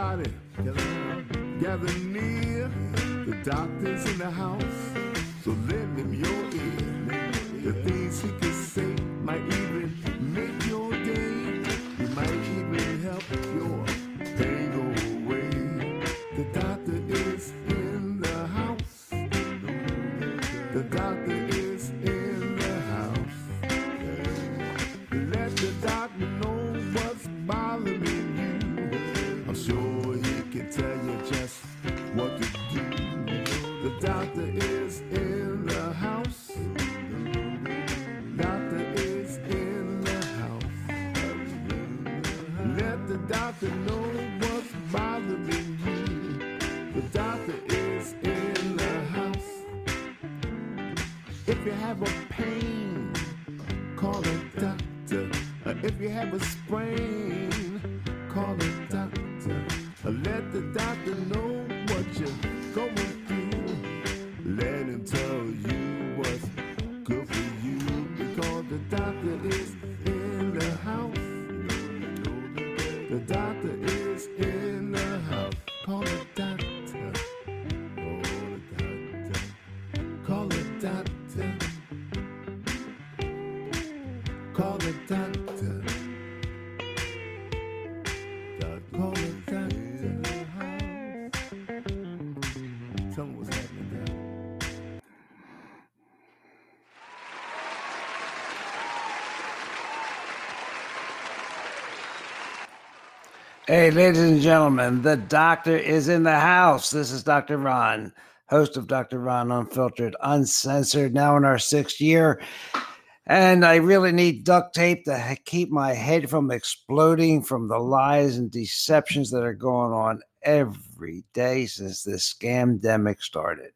everybody, gather near. The doctor's in the house, so lend him your What's happening. Hey, ladies and gentlemen, the doctor is in the house. This is Dr. Ron, host of Dr. Ron Unfiltered, Uncensored, now in our sixth year. And I really need duct tape to keep my head from exploding from the lies and deceptions that are going on every day since this scamdemic started.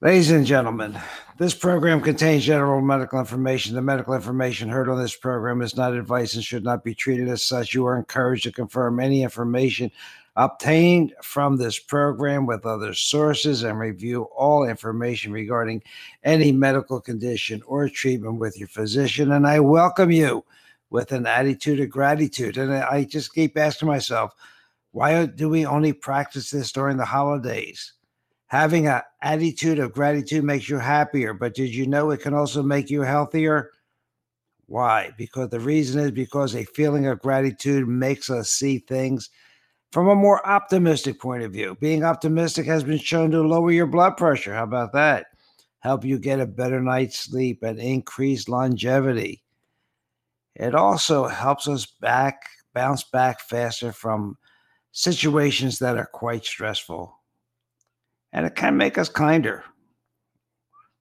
Ladies and gentlemen, this program contains general medical information. The medical information heard on this program is not advice and should not be treated as such. You are encouraged to confirm any information obtained from this program with other sources and review all information regarding any medical condition or treatment with your physician. And I welcome you with an attitude of gratitude. And I just keep asking myself, why do we only practice this during the holidays? Having an attitude of gratitude makes you happier, but did you know it can also make you healthier? Why? Because the reason is because a feeling of gratitude makes us see things from a more optimistic point of view. Being optimistic has been shown to lower your blood pressure. How about that? Help you get a better night's sleep and increase longevity. It also helps us back bounce back faster from situations that are quite stressful and it can make us kinder.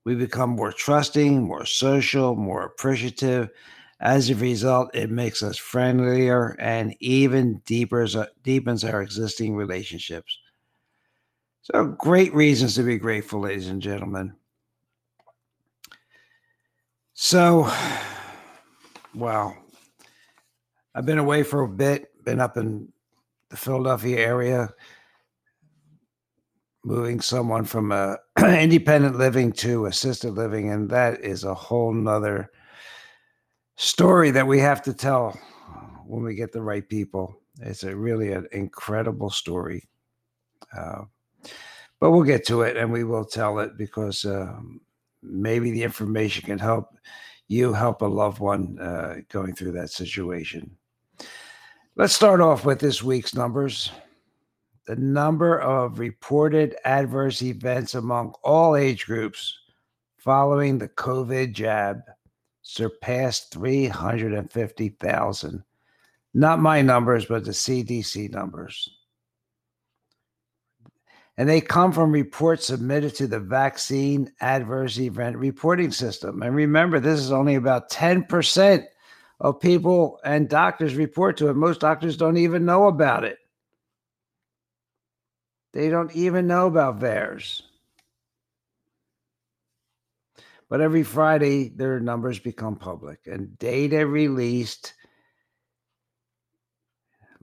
We become more trusting, more social, more appreciative. As a result, it makes us friendlier and even deeper, deepens our existing relationships. So, great reasons to be grateful, ladies and gentlemen. So, well, I've been away for a bit, been up in the Philadelphia area, moving someone from a independent living to assisted living and that is a whole nother story that we have to tell when we get the right people. It's a really an incredible story uh, but we'll get to it and we will tell it because um, maybe the information can help you help a loved one uh, going through that situation let's start off with this week's numbers the number of reported adverse events among all age groups following the COVID jab surpassed 350,000. Not my numbers, but the CDC numbers. And they come from reports submitted to the vaccine adverse event reporting system. And remember, this is only about 10% of people and doctors report to it. Most doctors don't even know about it. They don't even know about VAERS. But every Friday, their numbers become public, and data released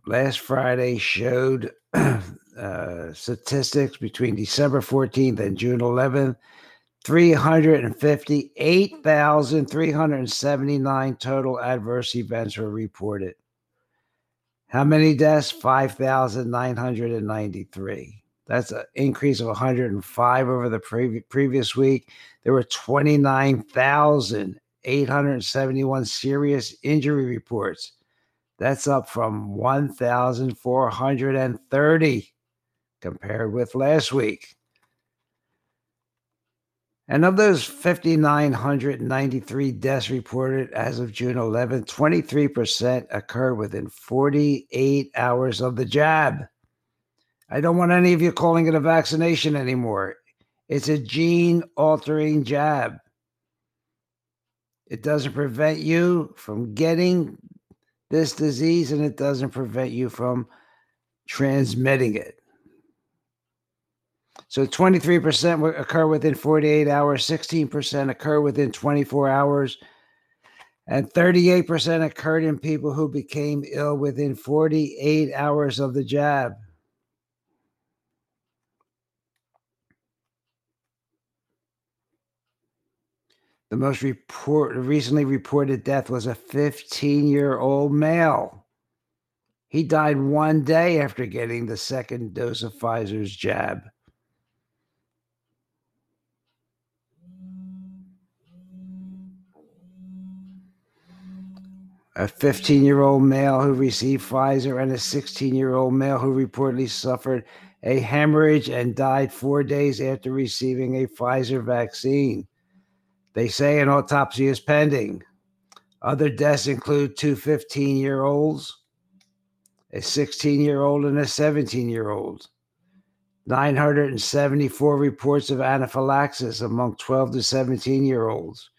last Friday showed uh, statistics between December 14th and June 11th 358,379 total adverse events were reported. How many deaths? 5,993. That's an increase of 105 over the pre- previous week. There were 29,871 serious injury reports. That's up from 1,430 compared with last week. And of those 5,993 deaths reported as of June 11th, 23% occurred within 48 hours of the jab. I don't want any of you calling it a vaccination anymore. It's a gene altering jab. It doesn't prevent you from getting this disease and it doesn't prevent you from transmitting it. So 23% occur within 48 hours, 16% occur within 24 hours, and 38% occurred in people who became ill within 48 hours of the jab. The most report, recently reported death was a 15 year old male. He died one day after getting the second dose of Pfizer's jab. A 15 year old male who received Pfizer and a 16 year old male who reportedly suffered a hemorrhage and died four days after receiving a Pfizer vaccine. They say an autopsy is pending. Other deaths include two 15 year olds, a 16 year old, and a 17 year old. 974 reports of anaphylaxis among 12 to 17 year olds,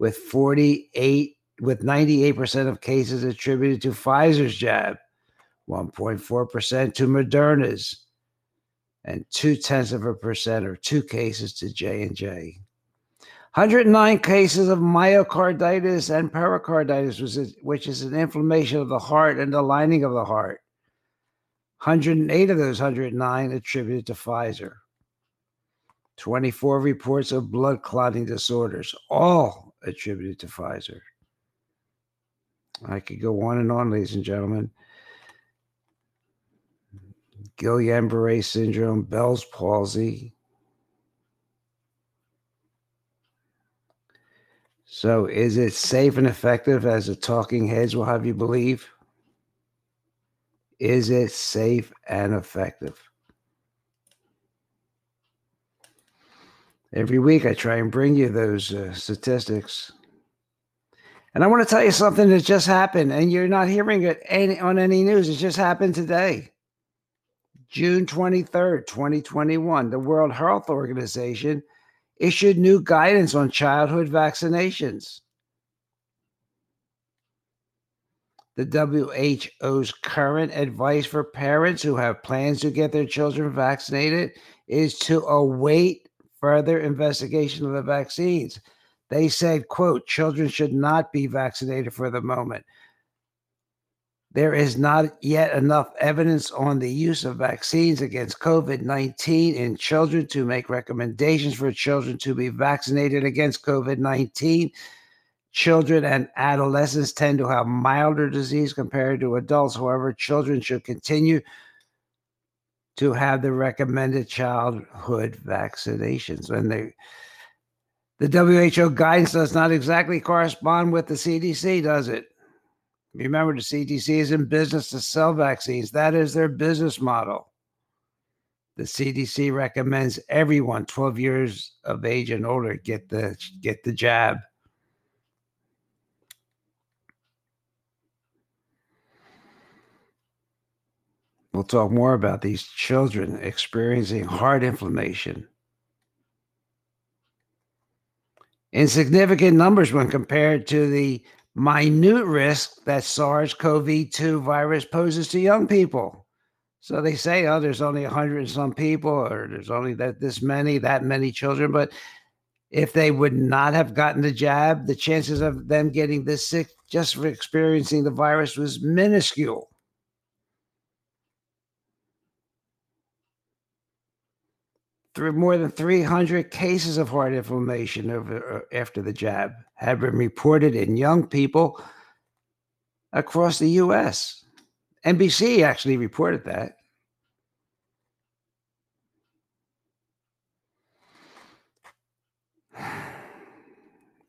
with 48 with 98% of cases attributed to Pfizer's jab, 1.4% to Moderna's, and two tenths of a percent or two cases to J and J. 109 cases of myocarditis and pericarditis, which is an inflammation of the heart and the lining of the heart. 108 of those 109 attributed to Pfizer. 24 reports of blood clotting disorders, all attributed to Pfizer. I could go on and on, ladies and gentlemen. Guillain Barre syndrome, Bell's palsy, So, is it safe and effective as the talking heads will have you believe? Is it safe and effective? Every week I try and bring you those uh, statistics. And I want to tell you something that just happened, and you're not hearing it any, on any news. It just happened today. June 23rd, 2021, the World Health Organization issued new guidance on childhood vaccinations. The WHO's current advice for parents who have plans to get their children vaccinated is to await further investigation of the vaccines. They said, quote, children should not be vaccinated for the moment. There is not yet enough evidence on the use of vaccines against COVID 19 in children to make recommendations for children to be vaccinated against COVID 19. Children and adolescents tend to have milder disease compared to adults. However, children should continue to have the recommended childhood vaccinations. When they, the WHO guidance does not exactly correspond with the CDC, does it? Remember, the CDC is in business to sell vaccines. That is their business model. The CDC recommends everyone 12 years of age and older get the get the jab. We'll talk more about these children experiencing heart inflammation. In significant numbers when compared to the minute risk that SARS CoV 2 virus poses to young people. So they say, oh, there's only 100 and some people, or there's only that this many, that many children. But if they would not have gotten the jab, the chances of them getting this sick just for experiencing the virus was minuscule. Th- more than 300 cases of heart inflammation over, uh, after the jab have been reported in young people across the US. NBC actually reported that.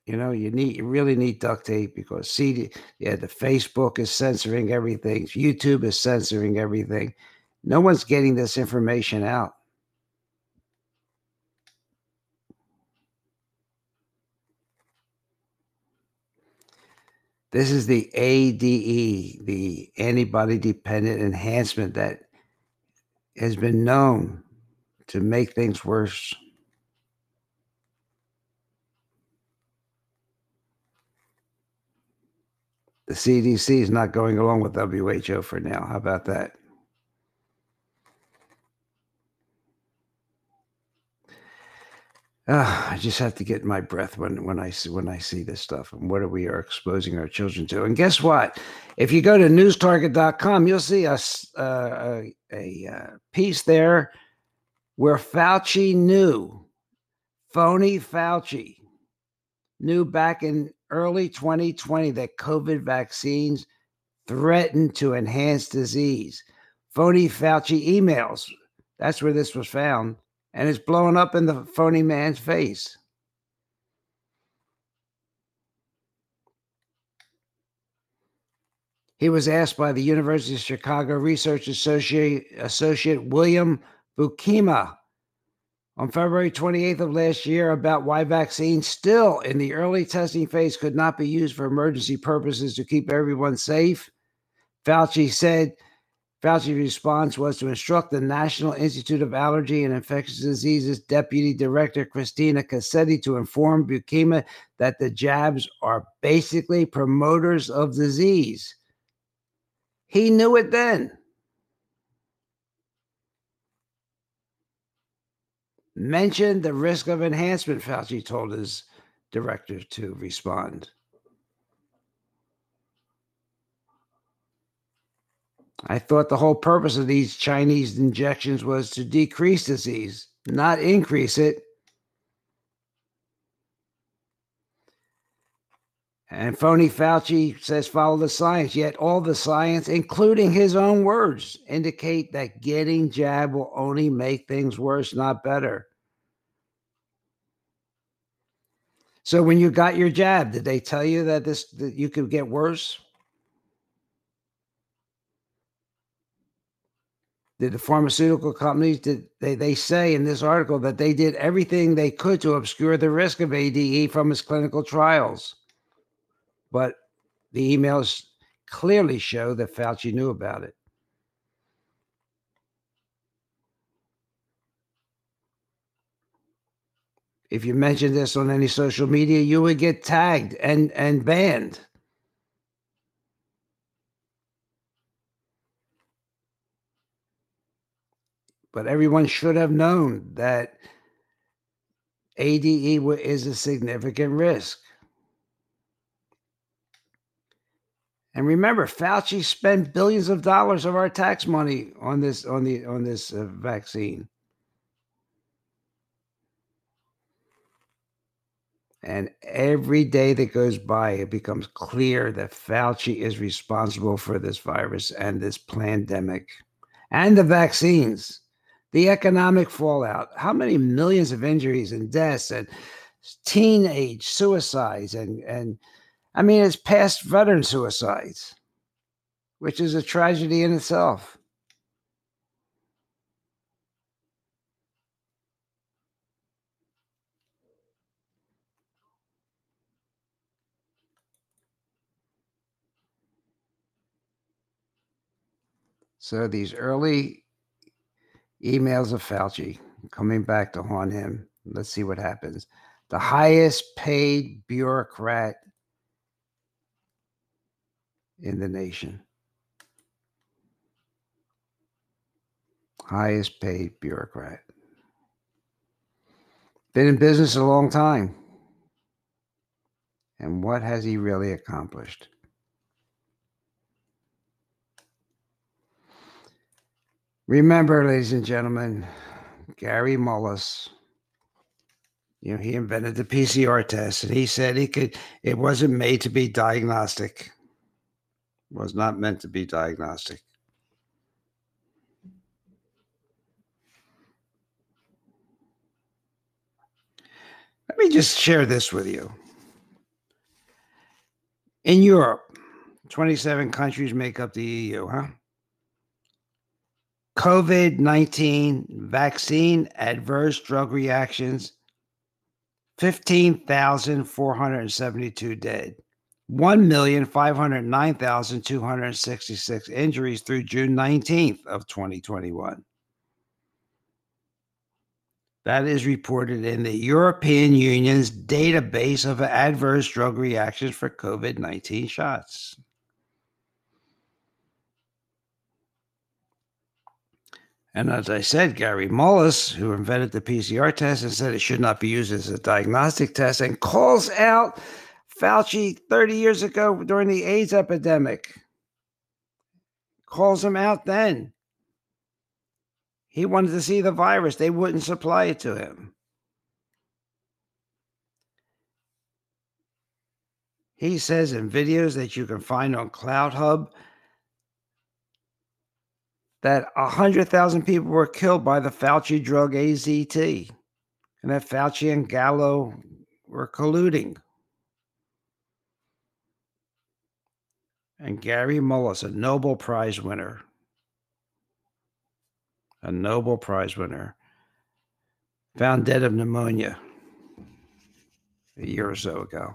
You know, you need you really need duct tape because CD, yeah, the Facebook is censoring everything, YouTube is censoring everything. No one's getting this information out. This is the ADE, the antibody dependent enhancement that has been known to make things worse. The CDC is not going along with WHO for now. How about that? Uh, I just have to get my breath when when I see when I see this stuff and what are we are exposing our children to. And guess what? If you go to newstarget.com, you'll see uh, a, a uh, piece there where Fauci knew, phony Fauci knew back in early 2020 that COVID vaccines threatened to enhance disease. Phony Fauci emails. That's where this was found and it's blowing up in the phony man's face. He was asked by the University of Chicago Research Associate, Associate William Bukema on February 28th of last year about why vaccines still in the early testing phase could not be used for emergency purposes to keep everyone safe. Fauci said Fauci's response was to instruct the National Institute of Allergy and Infectious Diseases Deputy Director Cristina Cassetti to inform Bukema that the jabs are basically promoters of disease. He knew it then. Mentioned the risk of enhancement, Fauci told his director to respond. I thought the whole purpose of these Chinese injections was to decrease disease, not increase it. And phony Fauci says follow the science, yet all the science, including his own words, indicate that getting jab will only make things worse, not better. So when you got your jab, did they tell you that this that you could get worse? The pharmaceutical companies did they, they say in this article that they did everything they could to obscure the risk of ADE from its clinical trials. But the emails clearly show that Fauci knew about it. If you mention this on any social media, you would get tagged and, and banned. But everyone should have known that ADE is a significant risk. And remember, Fauci spent billions of dollars of our tax money on this on the on this uh, vaccine. And every day that goes by, it becomes clear that Fauci is responsible for this virus and this pandemic and the vaccines the economic fallout, how many millions of injuries and deaths and teenage suicides and and I mean it's past veteran suicides, which is a tragedy in itself. So these early emails of Fauci coming back to haunt him. Let's see what happens. The highest paid bureaucrat in the nation. Highest paid bureaucrat. Been in business a long time. And what has he really accomplished? Remember, ladies and gentlemen, Gary Mullis, you know, he invented the PCR test and he said he could, it wasn't made to be diagnostic, it was not meant to be diagnostic. Let me just share this with you. In Europe, 27 countries make up the EU, huh? COVID 19 vaccine adverse drug reactions 15,472 dead, 1,509,266 injuries through June 19th of 2021. That is reported in the European Union's database of adverse drug reactions for COVID 19 shots. And as I said, Gary Mullis, who invented the PCR test and said it should not be used as a diagnostic test, and calls out Fauci 30 years ago during the AIDS epidemic. Calls him out then. He wanted to see the virus, they wouldn't supply it to him. He says in videos that you can find on CloutHub that 100,000 people were killed by the Fauci drug AZT, and that Fauci and Gallo were colluding. And Gary Mullis, a Nobel Prize winner, a Nobel Prize winner, found dead of pneumonia a year or so ago.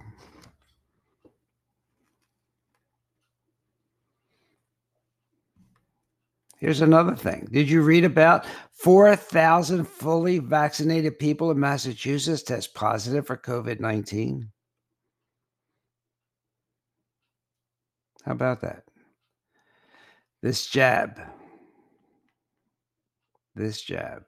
Here's another thing. Did you read about 4,000 fully vaccinated people in Massachusetts test positive for COVID 19? How about that? This jab. This jab.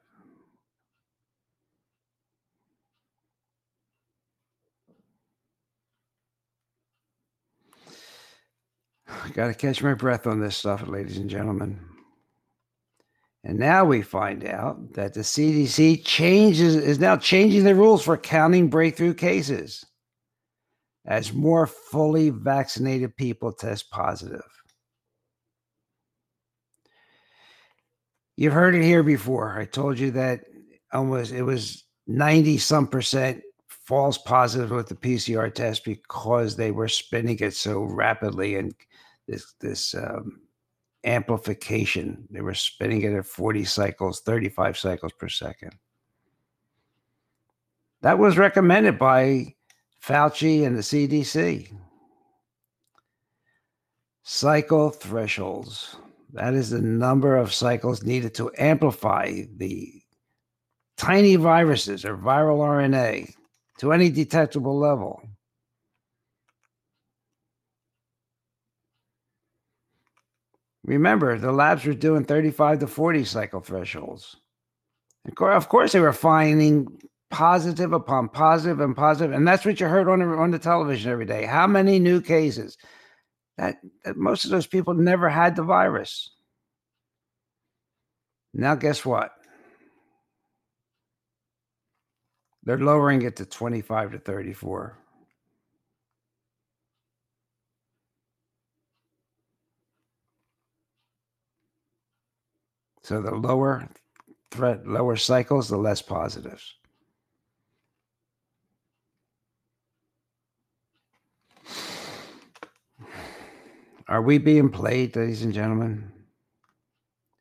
I got to catch my breath on this stuff, ladies and gentlemen. And now we find out that the CDC changes is now changing the rules for counting breakthrough cases as more fully vaccinated people test positive. You've heard it here before. I told you that almost it was 90 some percent false positive with the PCR test because they were spinning it so rapidly and this this um, amplification. They were spinning it at 40 cycles, 35 cycles per second. That was recommended by Fauci and the CDC. Cycle thresholds. That is the number of cycles needed to amplify the tiny viruses or viral RNA to any detectable level. Remember, the labs were doing 35 to 40 cycle thresholds. Of course, they were finding positive upon positive and positive, and that's what you heard on the, on the television every day. How many new cases? That, that most of those people never had the virus. Now, guess what? They're lowering it to 25 to 34. So the lower threat, lower cycles, the less positives. Are we being played, ladies and gentlemen?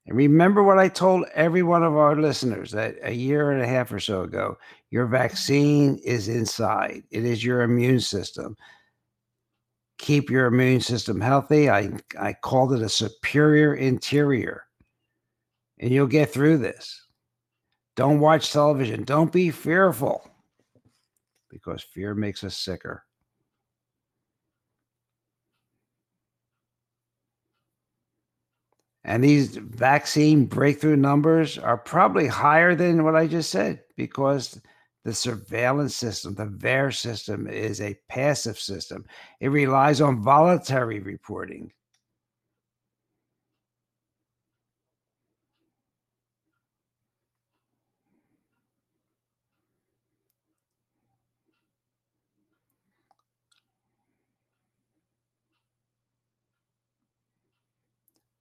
And remember what I told every one of our listeners that a year and a half or so ago your vaccine is inside, it is your immune system. Keep your immune system healthy. I, I called it a superior interior and you'll get through this. Don't watch television. Don't be fearful because fear makes us sicker. And these vaccine breakthrough numbers are probably higher than what I just said because the surveillance system, the VAERS system, is a passive system. It relies on voluntary reporting.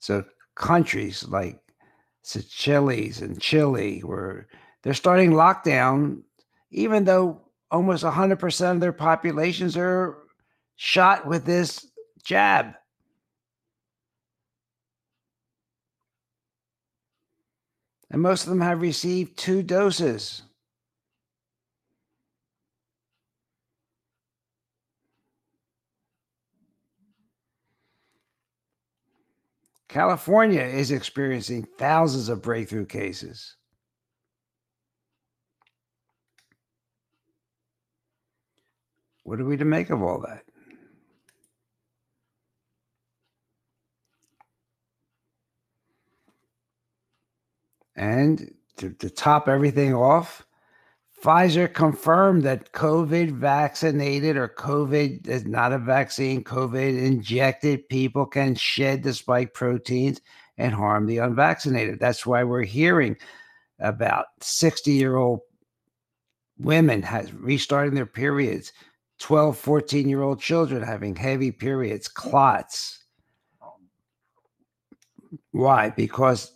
So countries like Seychelles and Chile were they're starting lockdown, even though almost 100% of their populations are shot with this jab. And most of them have received two doses. California is experiencing thousands of breakthrough cases. What are we to make of all that? And to, to top everything off, Pfizer confirmed that COVID vaccinated or COVID is not a vaccine, COVID injected people can shed the spike proteins and harm the unvaccinated. That's why we're hearing about 60 year old women has restarting their periods, 12, 14 year old children having heavy periods, clots. Why? Because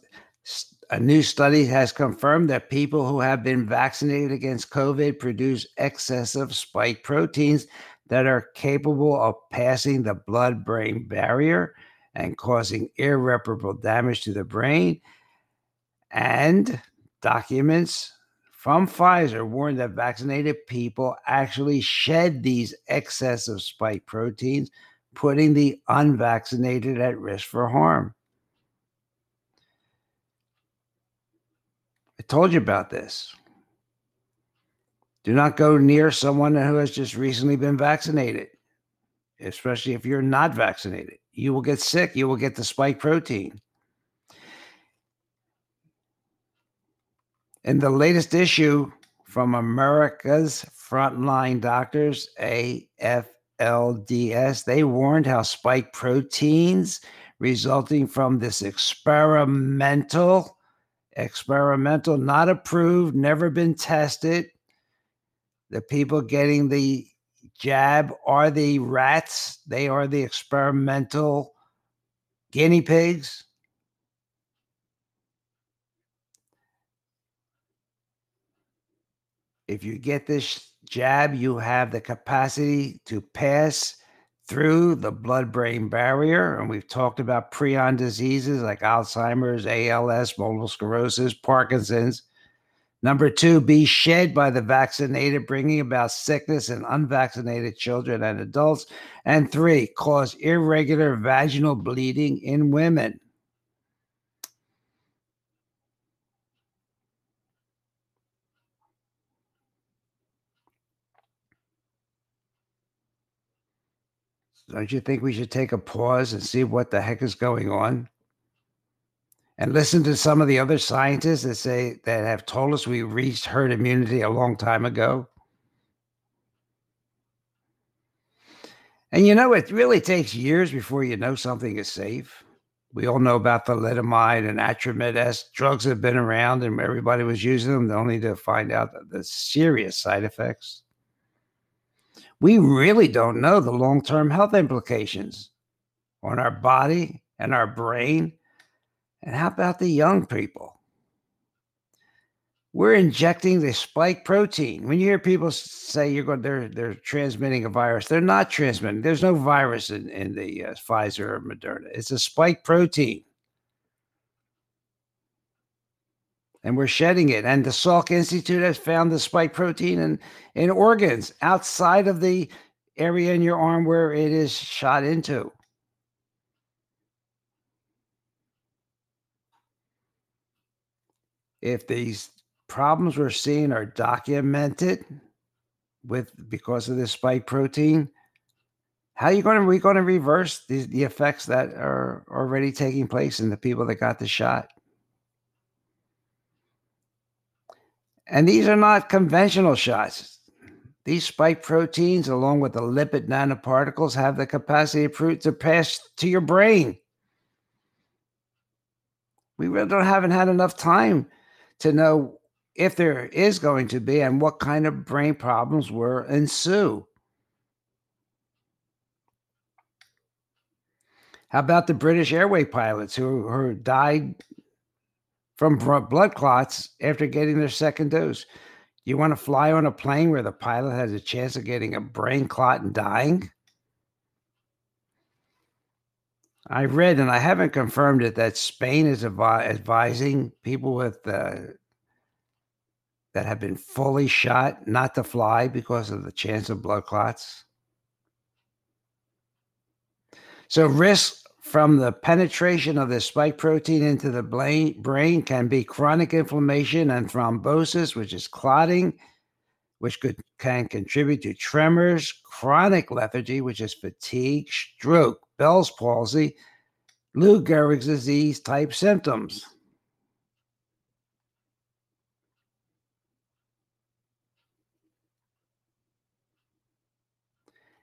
a new study has confirmed that people who have been vaccinated against COVID produce excessive spike proteins that are capable of passing the blood brain barrier and causing irreparable damage to the brain. And documents from Pfizer warn that vaccinated people actually shed these excessive spike proteins, putting the unvaccinated at risk for harm. I told you about this. Do not go near someone who has just recently been vaccinated, especially if you're not vaccinated. You will get sick. You will get the spike protein. In the latest issue from America's Frontline Doctors, AFLDS, they warned how spike proteins resulting from this experimental experimental, not approved, never been tested. The people getting the jab are the rats, they are the experimental guinea pigs. If you get this jab, you have the capacity to pass through the blood brain barrier. And we've talked about prion diseases like Alzheimer's, ALS, multiple sclerosis, Parkinson's. Number two, be shed by the vaccinated, bringing about sickness in unvaccinated children and adults. And three, cause irregular vaginal bleeding in women. Don't you think we should take a pause and see what the heck is going on? And listen to some of the other scientists that say that have told us we reached herd immunity a long time ago. And you know, it really takes years before you know something is safe. We all know about thalidomide and Atramet S drugs have been around and everybody was using them only to find out the serious side effects we really don't know the long term health implications on our body and our brain. And how about the young people? We're injecting the spike protein. When you hear people say you're going, they're they're transmitting a virus. They're not transmitting. There's no virus in in the uh, Pfizer or Moderna. It's a spike protein. And we're shedding it. And the Salk Institute has found the spike protein in, in organs outside of the area in your arm where it is shot into. If these problems we're seeing are documented with because of this spike protein, how are you going to we going to reverse the, the effects that are already taking place in the people that got the shot? And these are not conventional shots. These spike proteins, along with the lipid nanoparticles, have the capacity to pass to your brain. We really don't haven't had enough time to know if there is going to be and what kind of brain problems will ensue. How about the British airway pilots who, who died from blood clots after getting their second dose? You want to fly on a plane where the pilot has a chance of getting a brain clot and dying? I read, and I haven't confirmed it, that Spain is advising people with uh, that have been fully shot not to fly because of the chance of blood clots. So, risk from the penetration of the spike protein into the brain can be chronic inflammation and thrombosis, which is clotting, which could can contribute to tremors, chronic lethargy, which is fatigue, stroke, Bell's palsy, Lou Gehrig's disease type symptoms.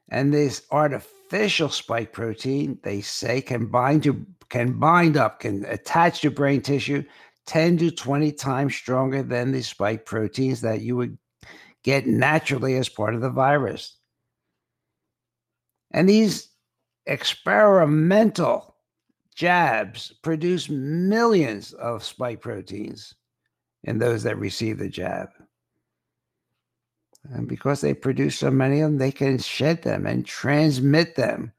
And this artificial spike protein, they say, can bind to can bind up, can attach to brain tissue 10 to 20 times stronger than the spike proteins that you would get naturally as part of the virus. And these experimental jabs produce millions of spike proteins in those that receive the jab. And because they produce so many of them, they can shed them and transmit them.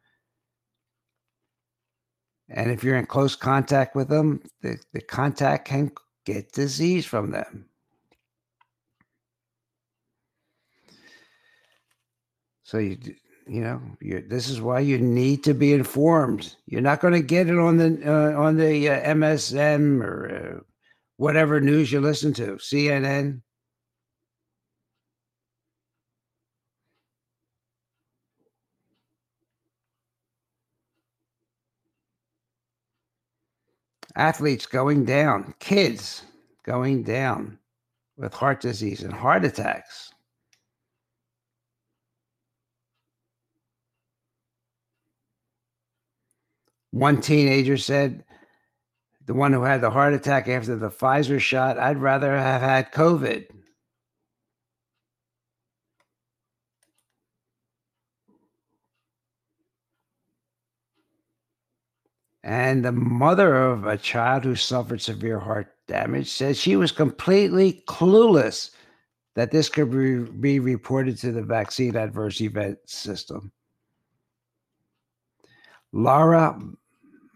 And if you're in close contact with them, the, the contact can get disease from them. So you you know you this is why you need to be informed you're not going to get it on the uh, on the uh, msm or uh, whatever news you listen to cnn athletes going down kids going down with heart disease and heart attacks One teenager said, the one who had the heart attack after the Pfizer shot, I'd rather have had COVID. And the mother of a child who suffered severe heart damage said she was completely clueless that this could be reported to the vaccine adverse event system. Laura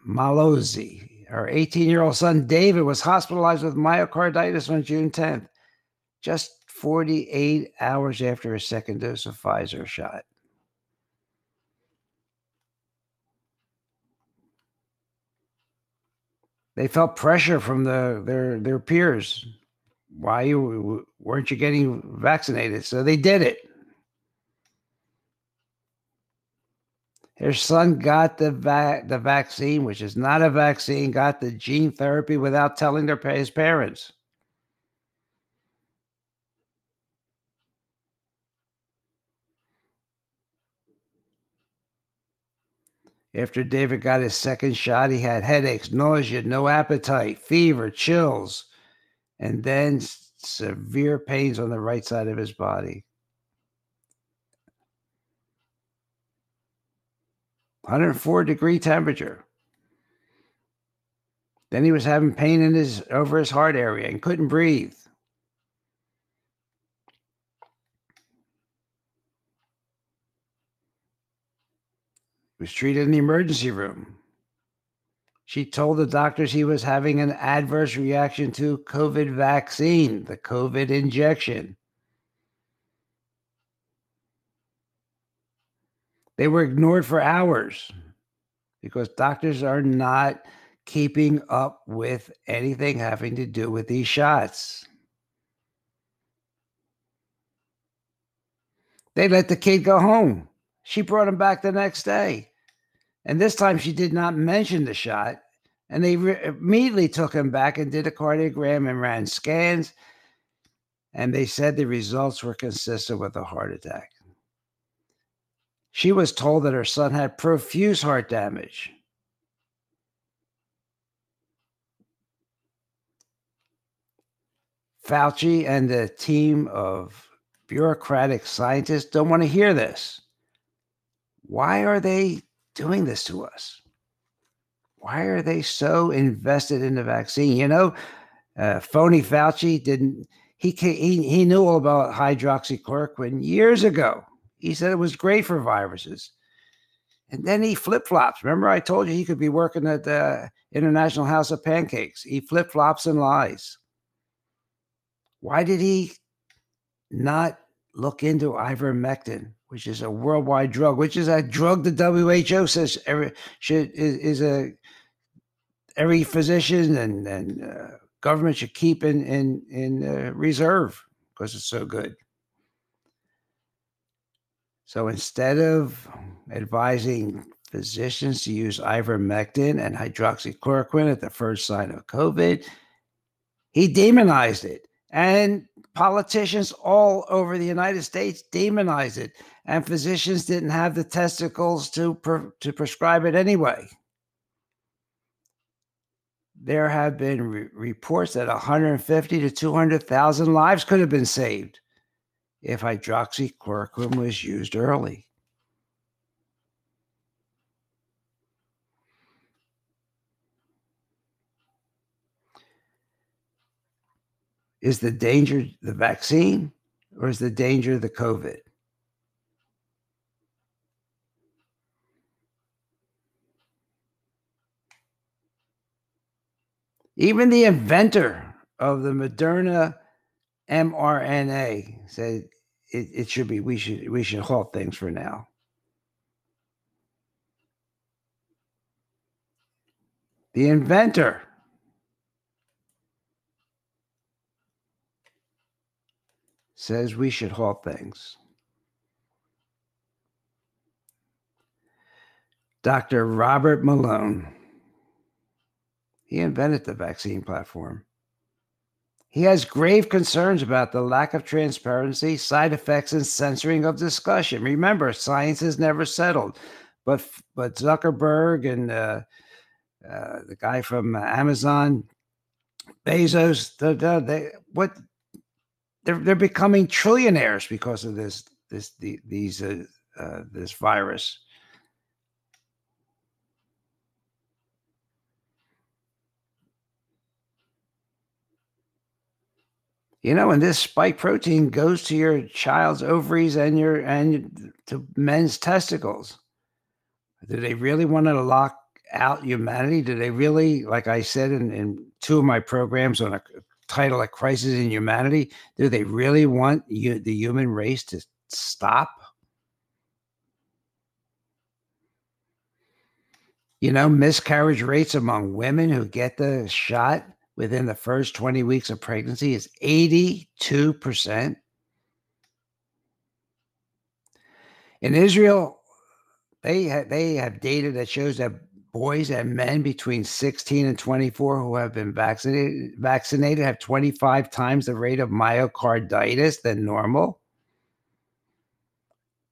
Malozzi. Her 18 year old son David was hospitalized with myocarditis on June 10th, just 48 hours after his second dose of Pfizer shot. They felt pressure from the, their, their peers. Why you, weren't you getting vaccinated? So they did it. Her son got the va- the vaccine, which is not a vaccine, got the gene therapy without telling their his parents. After David got his second shot, he had headaches, nausea, no appetite, fever, chills, and then severe pains on the right side of his body. 104 degree temperature. Then he was having pain in his over his heart area and couldn't breathe. He was treated in the emergency room. She told the doctors he was having an adverse reaction to COVID vaccine, the COVID injection. They were ignored for hours because doctors are not keeping up with anything having to do with these shots. They let the kid go home. She brought him back the next day. And this time she did not mention the shot. And they re- immediately took him back and did a cardiogram and ran scans. And they said the results were consistent with a heart attack. She was told that her son had profuse heart damage. Fauci and the team of bureaucratic scientists don't want to hear this. Why are they doing this to us? Why are they so invested in the vaccine? You know, uh, phony Fauci didn't. He, he he knew all about hydroxychloroquine years ago. He said it was great for viruses, and then he flip flops. Remember, I told you he could be working at the International House of Pancakes. He flip flops and lies. Why did he not look into ivermectin, which is a worldwide drug, which is a drug the WHO says every should is, is a every physician and and uh, government should keep in in in uh, reserve because it's so good. So instead of advising physicians to use ivermectin and hydroxychloroquine at the first sign of COVID, he demonized it. And politicians all over the United States demonize it. And physicians didn't have the testicles to, to prescribe it anyway there have been re- reports that 150 to 200,000 lives could have been saved if hydroxychloroquine was used early. Is the danger the vaccine or is the danger the COVID? Even the inventor of the Moderna mRNA said it, it should be we should we should halt things for now. The inventor says we should halt things. Dr. Robert Malone he invented the vaccine platform. He has grave concerns about the lack of transparency, side effects, and censoring of discussion. Remember, science is never settled, but but Zuckerberg and uh, uh, the guy from Amazon, Bezos, the, the, they what they're they're becoming trillionaires because of this this the, these uh, uh this virus. you know, and this spike protein goes to your child's ovaries and your and to men's testicles. Do they really want to lock out humanity? Do they really, like I said in, in two of my programs on a title a Crisis in Humanity, do they really want you, the human race to stop? You know, miscarriage rates among women who get the shot within the first 20 weeks of pregnancy is 82%. In Israel, they have, they have data that shows that boys and men between 16 and 24 who have been vaccinated vaccinated have 25 times the rate of myocarditis than normal.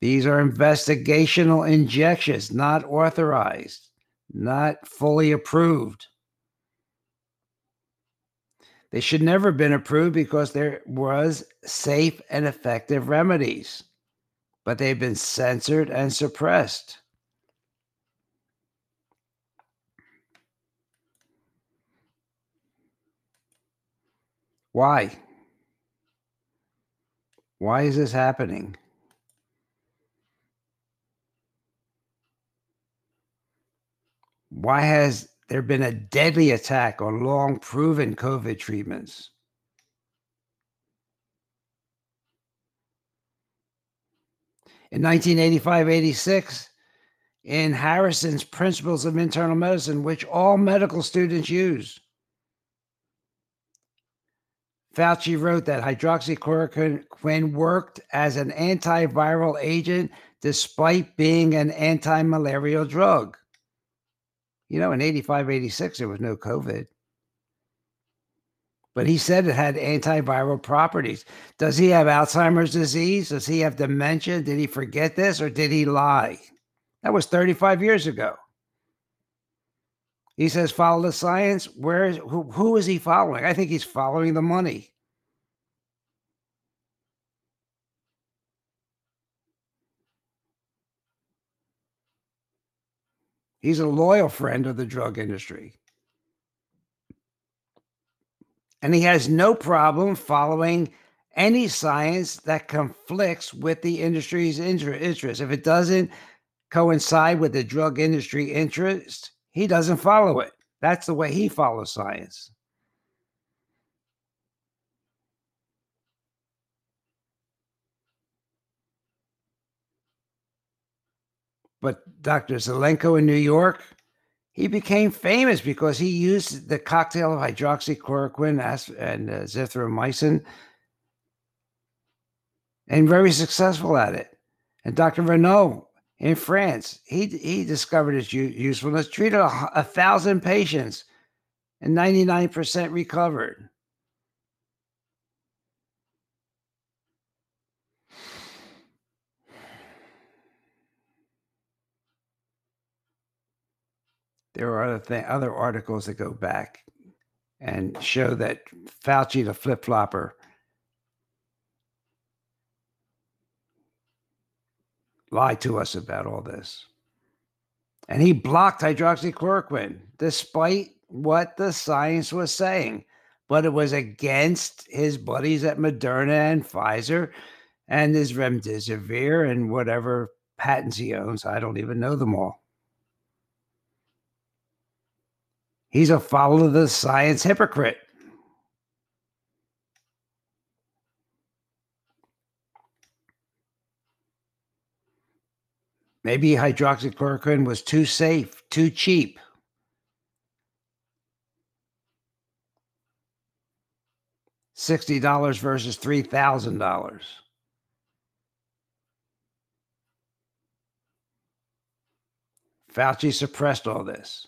These are investigational injections, not authorized, not fully approved. They should never have been approved because there was safe and effective remedies, but they've been censored and suppressed. Why? Why is this happening? Why has there been a deadly attack on long proven COVID treatments. In 1985 86, in Harrison's Principles of Internal Medicine, which all medical students use, Fauci wrote that hydroxychloroquine worked as an antiviral agent despite being an anti malarial drug. You know, in 85, 86, there was no COVID. But he said it had antiviral properties. Does he have Alzheimer's disease? Does he have dementia? Did he forget this or did he lie? That was 35 years ago. He says, follow the science. Where is who, who is he following? I think he's following the money. He's a loyal friend of the drug industry. And he has no problem following any science that conflicts with the industry's interest. If it doesn't coincide with the drug industry interest, he doesn't follow it. That's the way he follows science. But Dr. Zelenko in New York, he became famous because he used the cocktail of hydroxychloroquine and uh, zithromycin and very successful at it. And Dr. Renaud in France, he, he discovered its usefulness, treated a, a thousand patients, and 99% recovered. There are other th- other articles that go back and show that Fauci, the flip flopper, lied to us about all this. And he blocked hydroxychloroquine despite what the science was saying. But it was against his buddies at Moderna and Pfizer and his remdesivir and whatever patents he owns. I don't even know them all. He's a follower of the science hypocrite. Maybe hydroxychloroquine was too safe, too cheap. $60 versus $3,000. Fauci suppressed all this.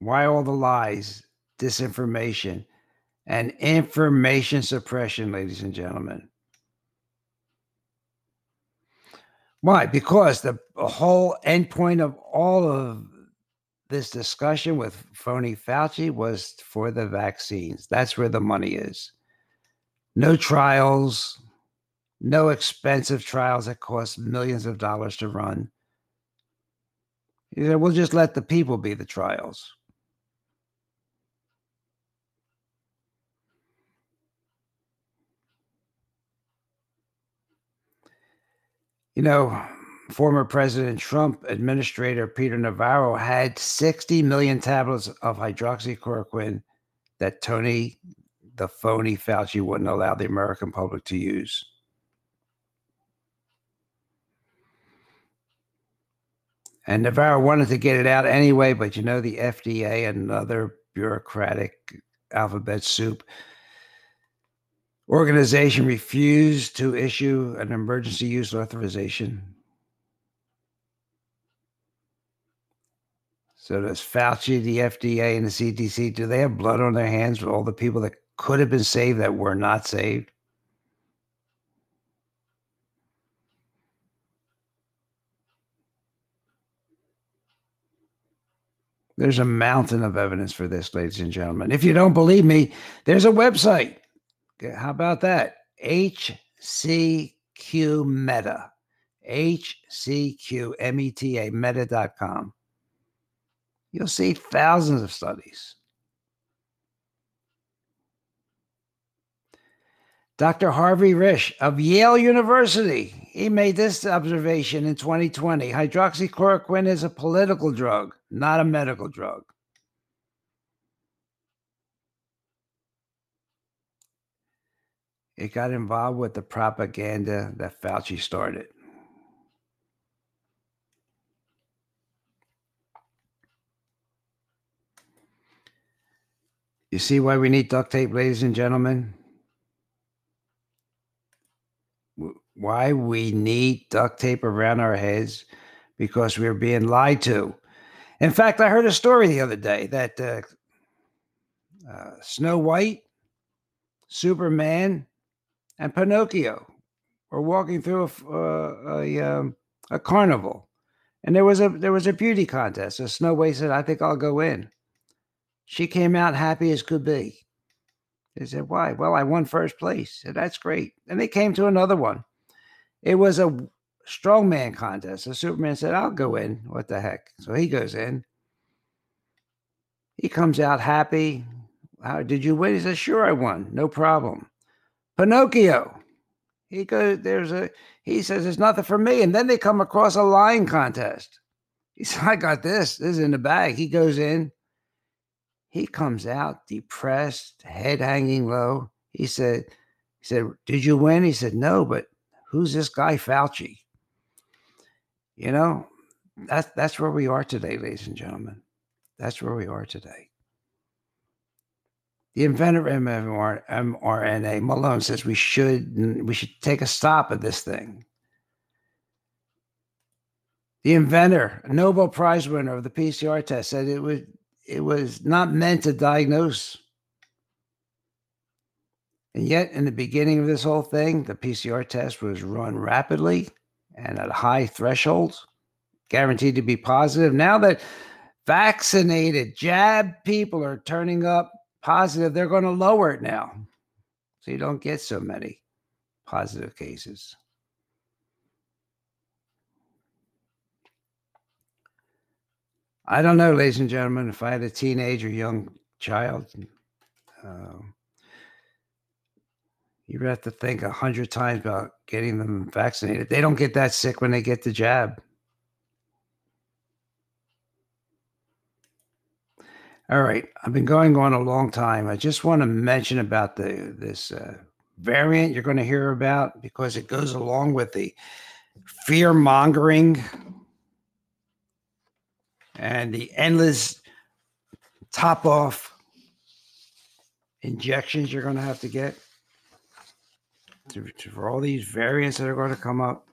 Why all the lies, disinformation? And information suppression, ladies and gentlemen. Why? Because the whole endpoint of all of this discussion with phony Fauci was for the vaccines. That's where the money is. No trials, no expensive trials that cost millions of dollars to run. He said, we'll just let the people be the trials. You know, former President Trump Administrator Peter Navarro had 60 million tablets of hydroxychloroquine that Tony, the phony Fauci, wouldn't allow the American public to use. And Navarro wanted to get it out anyway, but you know, the FDA and other bureaucratic alphabet soup organization refused to issue an emergency use authorization. So does Fauci, the FDA, and the CDC, do they have blood on their hands with all the people that could have been saved that were not saved? There's a mountain of evidence for this, ladies and gentlemen. If you don't believe me, there's a website how about that? HCQ Meta. HCQ meta.com. You'll see thousands of studies. Dr. Harvey Risch of Yale University, he made this observation in 2020. Hydroxychloroquine is a political drug, not a medical drug. It got involved with the propaganda that Fauci started. You see why we need duct tape, ladies and gentlemen? Why we need duct tape around our heads? Because we're being lied to. In fact, I heard a story the other day that uh, uh, Snow White, Superman, and Pinocchio were walking through a uh, a, um, a carnival, and there was a there was a beauty contest. So Snow White said, "I think I'll go in." She came out happy as could be. They said, "Why?" Well, I won first place. Said, "That's great." And they came to another one, It was a strongman contest. So Superman said, I'll go in. What the heck? So he goes in. He comes out happy. How did you win? He says, Sure, I won. No problem. Pinocchio. He goes, there's a he says it's nothing for me. And then they come across a lying contest. He said, I got this. This is in the bag. He goes in. He comes out depressed, head hanging low. He said, he said, Did you win? He said, No, but who's this guy Fauci? You know, that's that's where we are today, ladies and gentlemen. That's where we are today. The inventor of mRNA, Malone says we should we should take a stop at this thing. The inventor, Nobel Prize winner of the PCR test, said it was it was not meant to diagnose. And yet, in the beginning of this whole thing, the PCR test was run rapidly and at high thresholds, guaranteed to be positive. Now that vaccinated, jab people are turning up positive, they're going to lower it now. So you don't get so many positive cases. I don't know, ladies and gentlemen, if I had a teenage or young child, uh, you would have to think a hundred times about getting them vaccinated. They don't get that sick when they get the jab. All right, I've been going on a long time. I just want to mention about the this uh, variant you're going to hear about because it goes along with the fear mongering and the endless top off injections you're going to have to get to, to, for all these variants that are going to come up.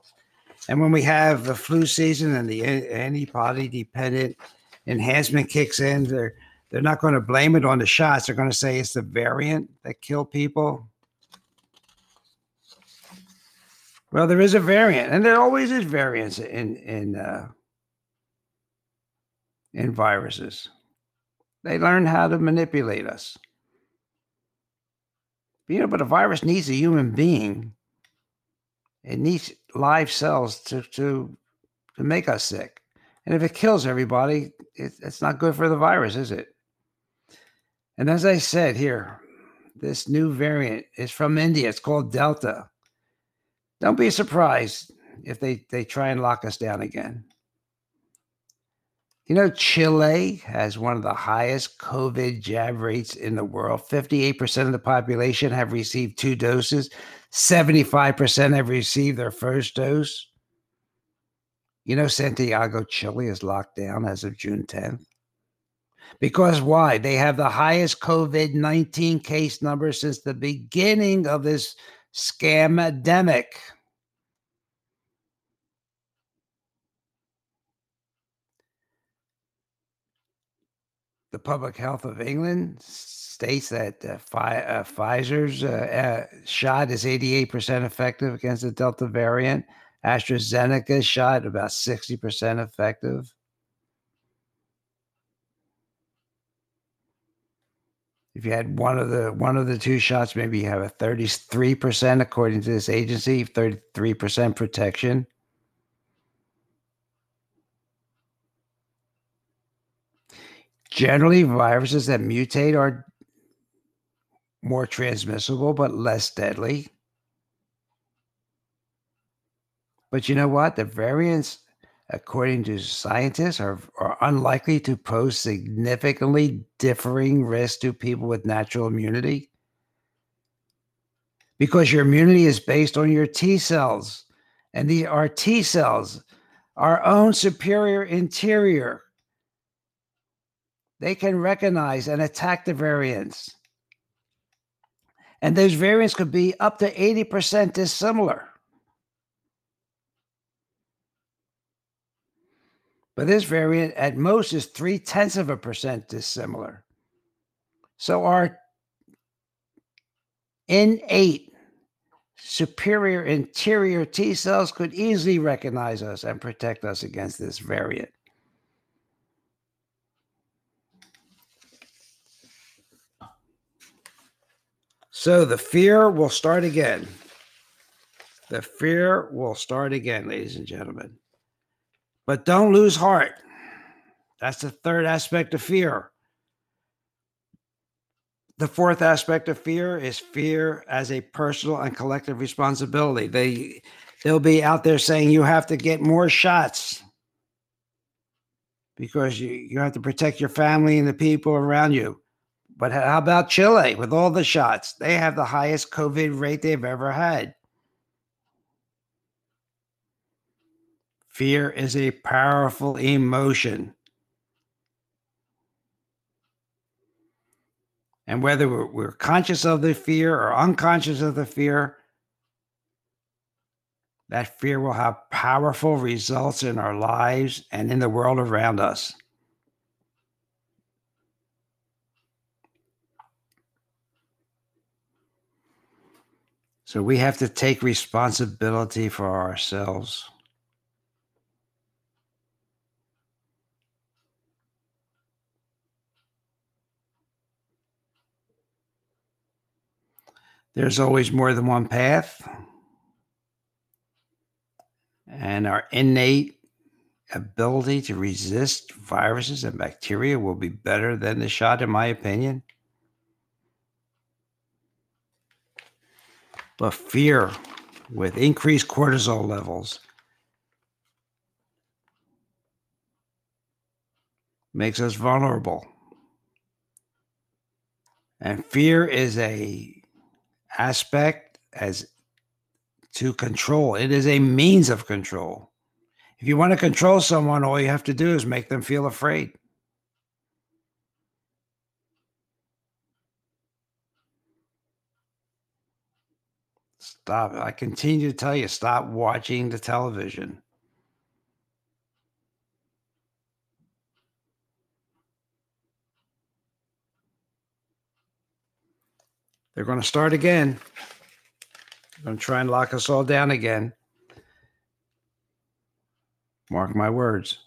And when we have the flu season and the antibody dependent enhancement kicks in, they're they're not going to blame it on the shots. They're going to say it's the variant that killed people. Well, there is a variant, and there always is variants in in uh, in viruses. They learn how to manipulate us. You know, but a virus needs a human being. It needs live cells to to to make us sick. And if it kills everybody, it, it's not good for the virus, is it? And as I said here, this new variant is from India. It's called Delta. Don't be surprised if they, they try and lock us down again. You know, Chile has one of the highest COVID jab rates in the world. 58% of the population have received two doses, 75% have received their first dose. You know, Santiago, Chile is locked down as of June 10th. Because why? They have the highest COVID 19 case number since the beginning of this scam The Public Health of England states that uh, Fi- uh, Pfizer's uh, uh shot is 88% effective against the Delta variant. AstraZeneca's shot about 60% effective. If you had one of the one of the two shots, maybe you have a 33% according to this agency, 33% protection. Generally, viruses that mutate are more transmissible but less deadly. But you know what? The variants according to scientists, are, are unlikely to pose significantly differing risks to people with natural immunity? Because your immunity is based on your T cells, and the, our T cells, our own superior interior, they can recognize and attack the variants. And those variants could be up to 80% dissimilar. But this variant at most is three tenths of a percent dissimilar. So our innate superior interior T cells could easily recognize us and protect us against this variant. So the fear will start again. The fear will start again, ladies and gentlemen. But don't lose heart. That's the third aspect of fear. The fourth aspect of fear is fear as a personal and collective responsibility. They they'll be out there saying you have to get more shots because you, you have to protect your family and the people around you. But how about Chile with all the shots? They have the highest COVID rate they've ever had. Fear is a powerful emotion. And whether we're, conscious of the fear or unconscious of the fear, that fear will have powerful results in our lives and in the world around us. So we have to take responsibility for ourselves. There's always more than one path. And our innate ability to resist viruses and bacteria will be better than the shot, in my opinion. But fear with increased cortisol levels makes us vulnerable. And fear is a aspect as to control. It is a means of control. If you want to control someone, all you have to do is make them feel afraid. Stop. I continue to tell you stop watching the television. They're going to start again. They're going to try and lock us all down again. Mark my words.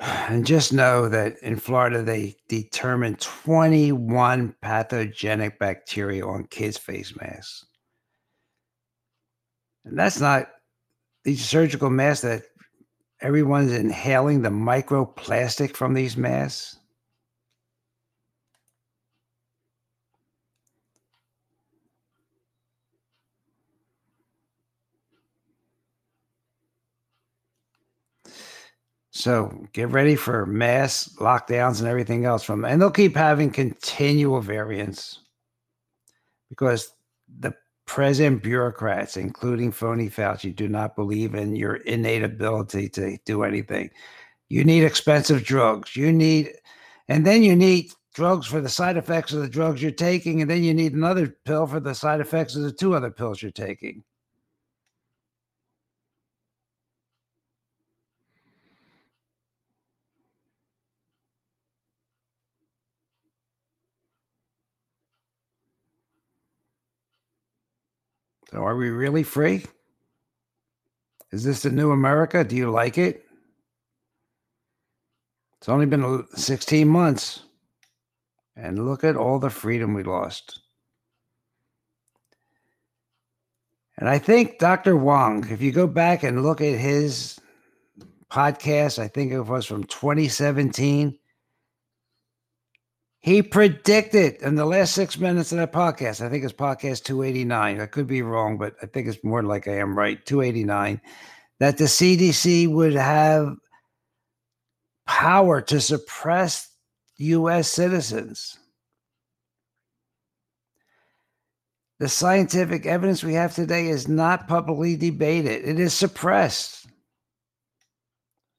And just know that in Florida, they determined 21 pathogenic bacteria on kids' face masks. And that's not these surgical masks that everyone's inhaling the microplastic from these masks. So get ready for mass lockdowns and everything else from, and they'll keep having continual variants because the present bureaucrats, including phony Fauci, do not believe in your innate ability to do anything. You need expensive drugs. You need, and then you need drugs for the side effects of the drugs you're taking, and then you need another pill for the side effects of the two other pills you're taking. So are we really free? Is this the new America? Do you like it? It's only been 16 months. And look at all the freedom we lost. And I think Dr. Wong, if you go back and look at his podcast, I think it was from 2017, he predicted in the last six minutes of that podcast, I think it's podcast 289. I could be wrong, but I think it's more like I am right 289 that the CDC would have power to suppress US citizens. The scientific evidence we have today is not publicly debated, it is suppressed.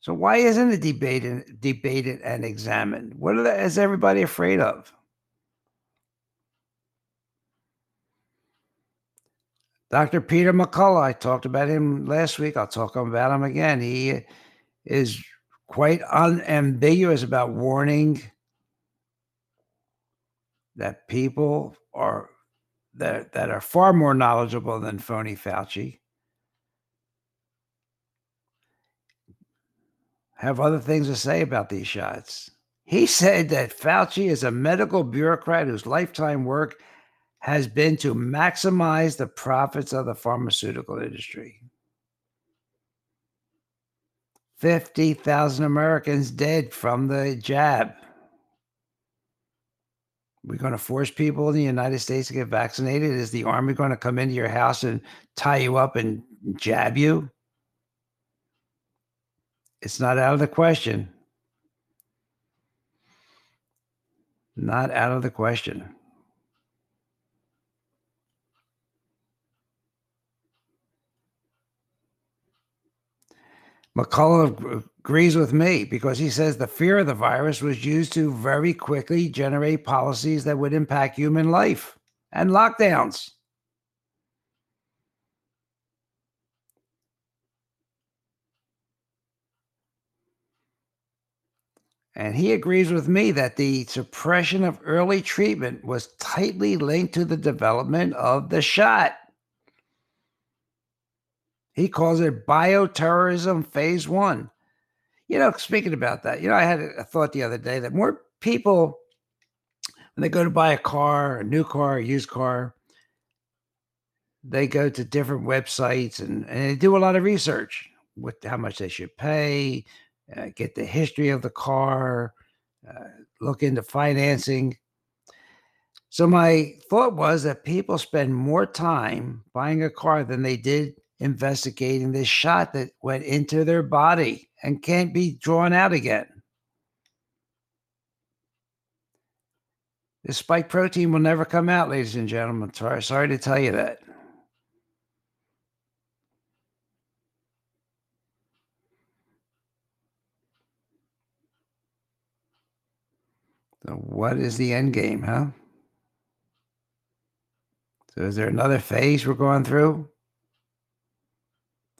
So why isn't it debated, debated and examined? What is everybody afraid of? Dr. Peter McCullough, I talked about him last week. I'll talk about him again. He is quite unambiguous about warning that people are that, that are far more knowledgeable than phony Fauci have other things to say about these shots. He said that Fauci is a medical bureaucrat whose lifetime work has been to maximize the profits of the pharmaceutical industry. 50,000 Americans dead from the jab. We're going to force people in the United States to get vaccinated. Is the army going to come into your house and tie you up and jab you? It's not out of the question. Not out of the question. McCullough agrees with me because he says the fear of the virus was used to very quickly generate policies that would impact human life and lockdowns. And he agrees with me that the suppression of early treatment was tightly linked to the development of the shot. He calls it bioterrorism phase one. You know, speaking about that, you know, I had a thought the other day that more people, when they go to buy a car, a new car, a used car, they go to different websites and, and they do a lot of research with how much they should pay, uh, get the history of the car, uh, look into financing. So my thought was that people spend more time buying a car than they did investigating this shot that went into their body and can't be drawn out again. The spike protein will never come out, ladies and gentlemen. Sorry, sorry to tell you that. So, what is the end game, huh? So, is there another phase we're going through?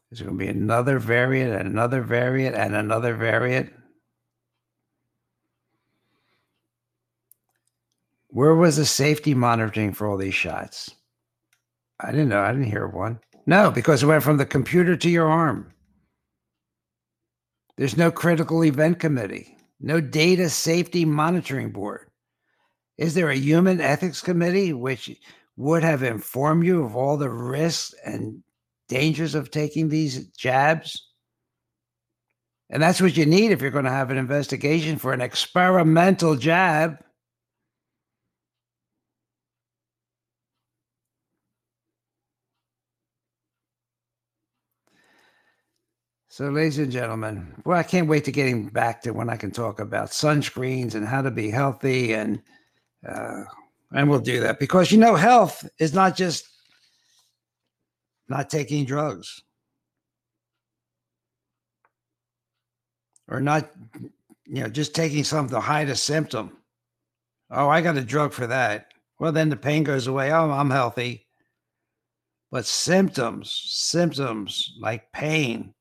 There's going to be another variant and another variant and another variant. Where was the safety monitoring for all these shots? I didn't know. I didn't hear one. No, because it went from the computer to your arm. There's no critical event committee, no data safety monitoring board. Is there a human ethics committee which would have informed you of all the risks and dangers of taking these jabs. And that's what you need if you're going to have an investigation for an experimental jab. So, ladies and gentlemen, well, I can't wait to getting back to when I can talk about sunscreens and how to be healthy, and uh, and we'll do that. Because you know, health is not just not taking drugs. Or not you know just taking something to hide a symptom. Oh i got a drug for that. Well then the pain goes away. Oh i'm healthy. But symptoms symptoms like pain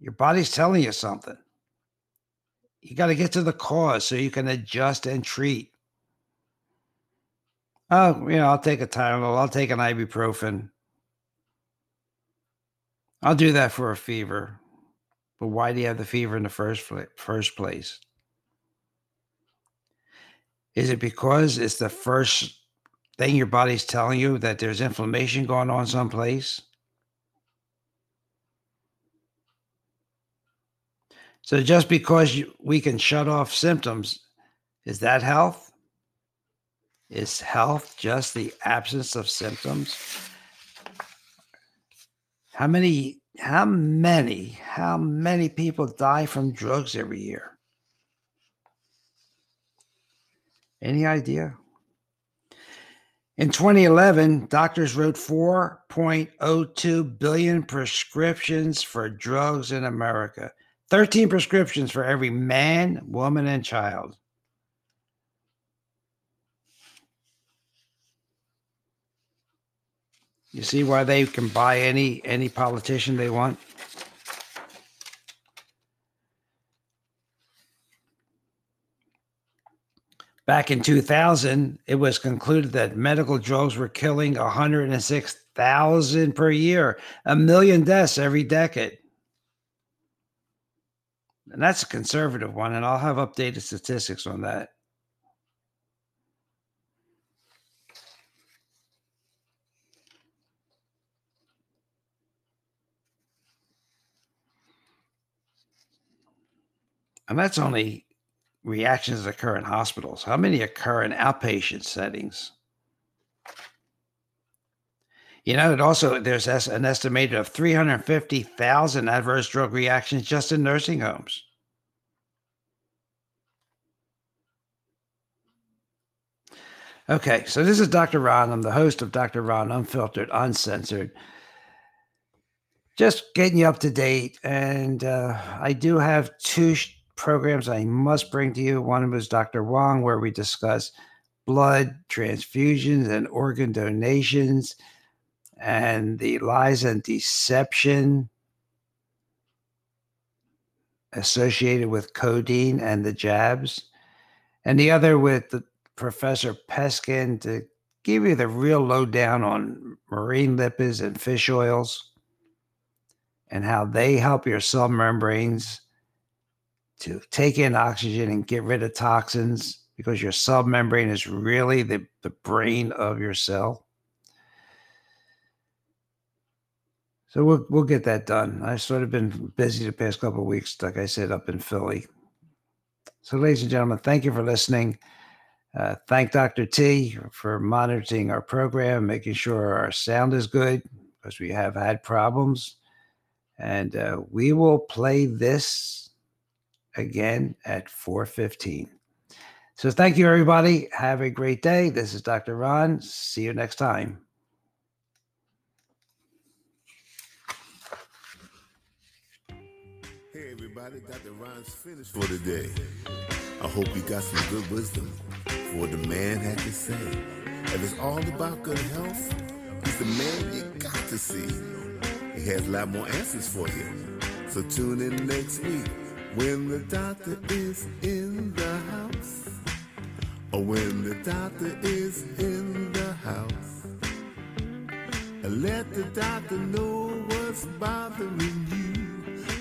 your body's telling you something you got to get to the cause so you can adjust and treat oh you know i'll take a tylenol i'll take an ibuprofen I'll do that for a fever. But why do you have the fever in the first first place? Is it because it's the first thing your body's telling you that there's inflammation going on someplace? So just because you, we can shut off symptoms, is that health? Is health just the absence of symptoms? How many, how many, how many people die from drugs every year? Any idea? In 2011, doctors wrote 4.02 billion prescriptions for drugs in America, 13 prescriptions for every man, woman, and child. You see why they can buy any any politician they want? Back in 2000, it was concluded that medical drugs were killing 106,000 per year, a million deaths every decade. And that's a conservative one, and I'll have updated statistics on that. And that's only reactions that occur in hospitals. How many occur in outpatient settings? You know, it also there's an estimated of 350,000 adverse drug reactions just in nursing homes. Okay, so this is Dr. Ron. I'm the host of Dr. Ron Unfiltered, Uncensored. Just getting you up to date. And uh, I do have two sh- programs I must bring to you. One was Dr. Wong, where we discuss blood transfusions and organ donations and the lies and deception associated with codeine and the jabs, and the other with the Professor Peskin to give you the real lowdown on marine lipids and fish oils and how they help your cell membranes to take in oxygen and get rid of toxins because your cell membrane is really the, the brain of your cell. So we'll we'll get that done. I've sort of been busy the past couple of weeks, like I said, up in Philly. So, ladies and gentlemen, thank you for listening. Uh, thank Dr. T for monitoring our program, making sure our sound is good because we have had problems. And uh, we will play this again at 4:15. So, thank you, everybody. Have a great day. This is Dr. Ron. See you next time. Everybody. Finished for today. I hope you got some good wisdom for what the man had to say. If it's all about good health, he's the man you got to see. He has a lot more answers for you. So tune in next week when the doctor is in the house. Or when the doctor is in the house. Let the doctor know what's bothering you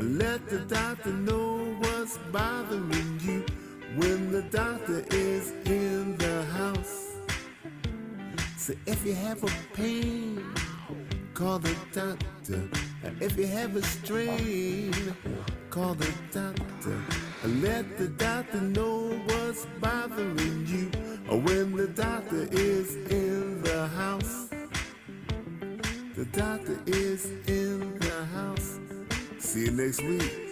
Let the doctor know what's bothering you when the doctor is in the house. So if you have a pain, call the doctor. If you have a strain, call the doctor. Let the doctor know what's bothering you when the doctor is in the house. The doctor is in the house. See you next week.